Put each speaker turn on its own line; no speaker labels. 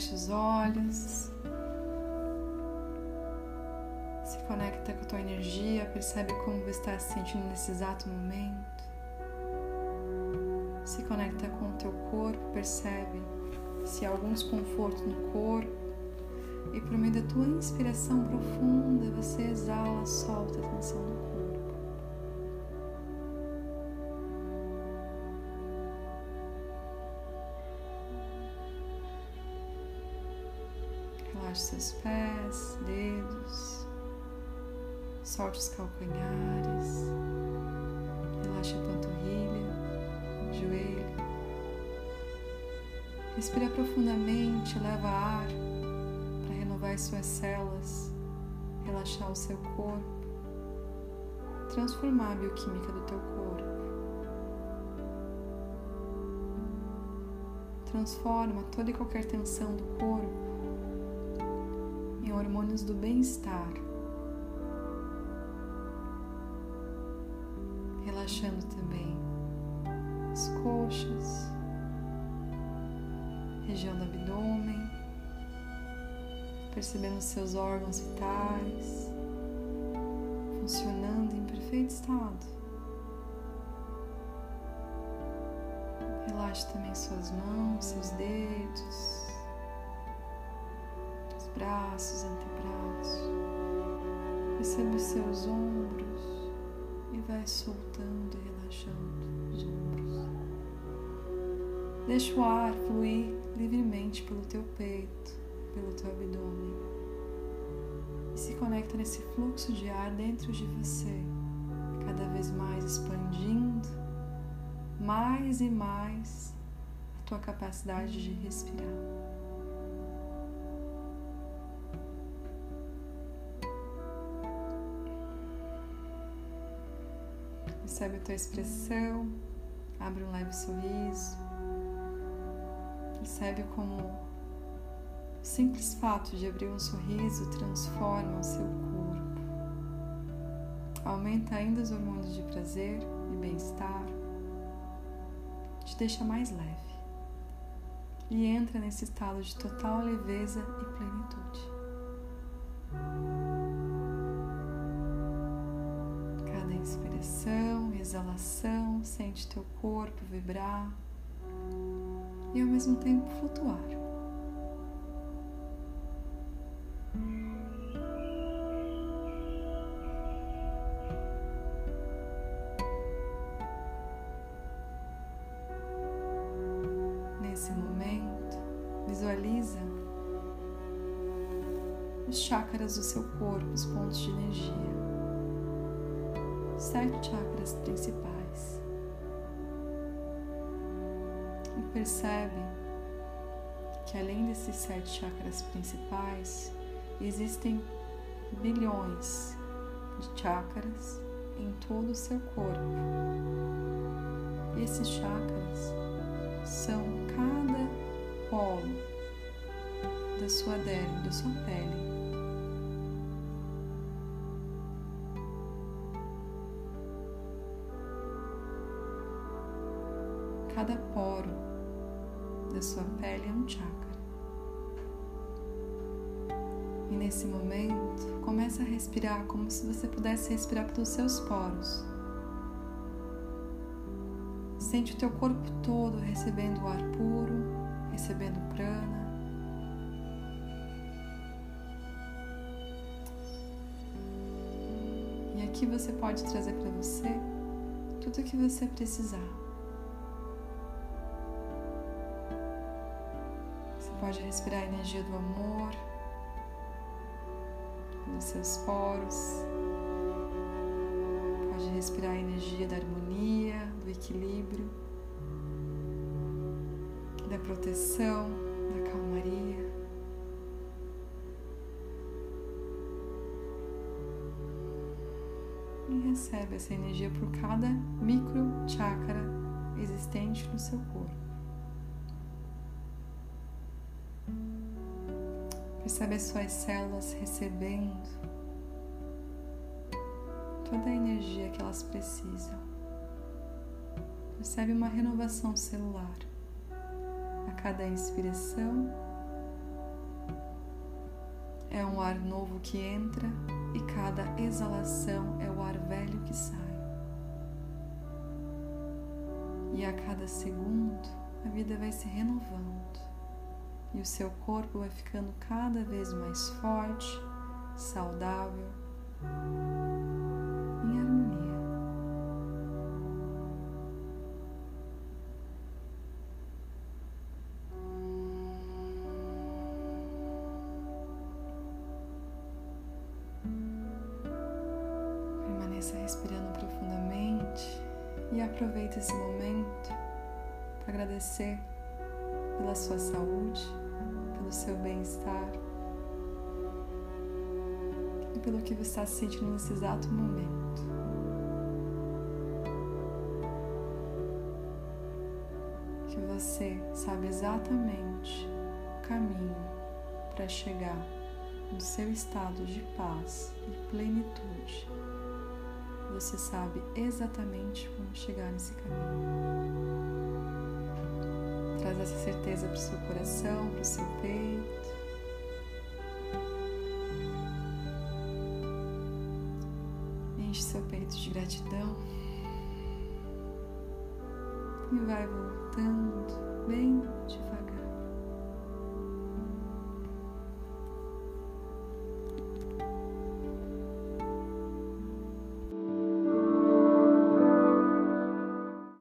células. Se conecta com a tua energia, percebe como você está se sentindo nesse exato momento. Se conecta com o teu corpo, percebe se há algum desconforto no corpo. E por meio da tua inspiração profunda, você exala, solta a tensão no corpo. Relaxe seus pés, dedos, solte os calcanhares, relaxe a panturrilha, joelho. Respira profundamente, leva ar para renovar as suas células, relaxar o seu corpo, transformar a bioquímica do teu corpo. Transforma toda e qualquer tensão do corpo hormônios do bem-estar. Relaxando também as coxas, região do abdômen, percebendo seus órgãos vitais funcionando em perfeito estado. Relaxe também suas mãos, seus dedos, os braços, antebraços. Perceba os seus ombros e vai soltando e relaxando os ombros. Deixa o ar fluir livremente pelo teu peito, pelo teu abdômen. E se conecta nesse fluxo de ar dentro de você, cada vez mais expandindo mais e mais a tua capacidade de respirar. Percebe a tua expressão, abre um leve sorriso. Percebe como o simples fato de abrir um sorriso transforma o seu corpo. Aumenta ainda os hormônios de prazer e bem-estar. Te deixa mais leve. E entra nesse estado de total leveza e plenitude. E exalação, sente teu corpo vibrar e ao mesmo tempo flutuar. Nesse momento, visualiza os chakras do seu corpo, os pontos de energia, sete chakras principais. E percebe que além desses sete chakras principais, existem bilhões de chakras em todo o seu corpo. Esses chakras são cada polo da sua derme, da sua pele. Cada poro da sua pele é um chakra. E nesse momento, começa a respirar como se você pudesse respirar pelos seus poros. Sente o teu corpo todo recebendo o ar puro, recebendo prana. E aqui você pode trazer para você tudo o que você precisar. Pode respirar a energia do amor nos seus poros. Pode respirar a energia da harmonia, do equilíbrio, da proteção, da calmaria. E recebe essa energia por cada micro chakra existente no seu corpo. Percebe as suas células recebendo toda a energia que elas precisam. Percebe uma renovação celular a cada inspiração é um ar novo que entra e cada exalação é o ar velho que sai. E a cada segundo a vida vai se renovando e o seu corpo vai ficando cada vez mais forte, saudável, em harmonia. Permaneça respirando profundamente e aproveite esse momento para agradecer pela sua saúde, pelo seu bem-estar e pelo que você está sentindo nesse exato momento. Que você sabe exatamente o caminho para chegar no seu estado de paz e plenitude. Você sabe exatamente como chegar nesse caminho. Traz essa certeza para o seu coração, para de gratidão. E vai voltando.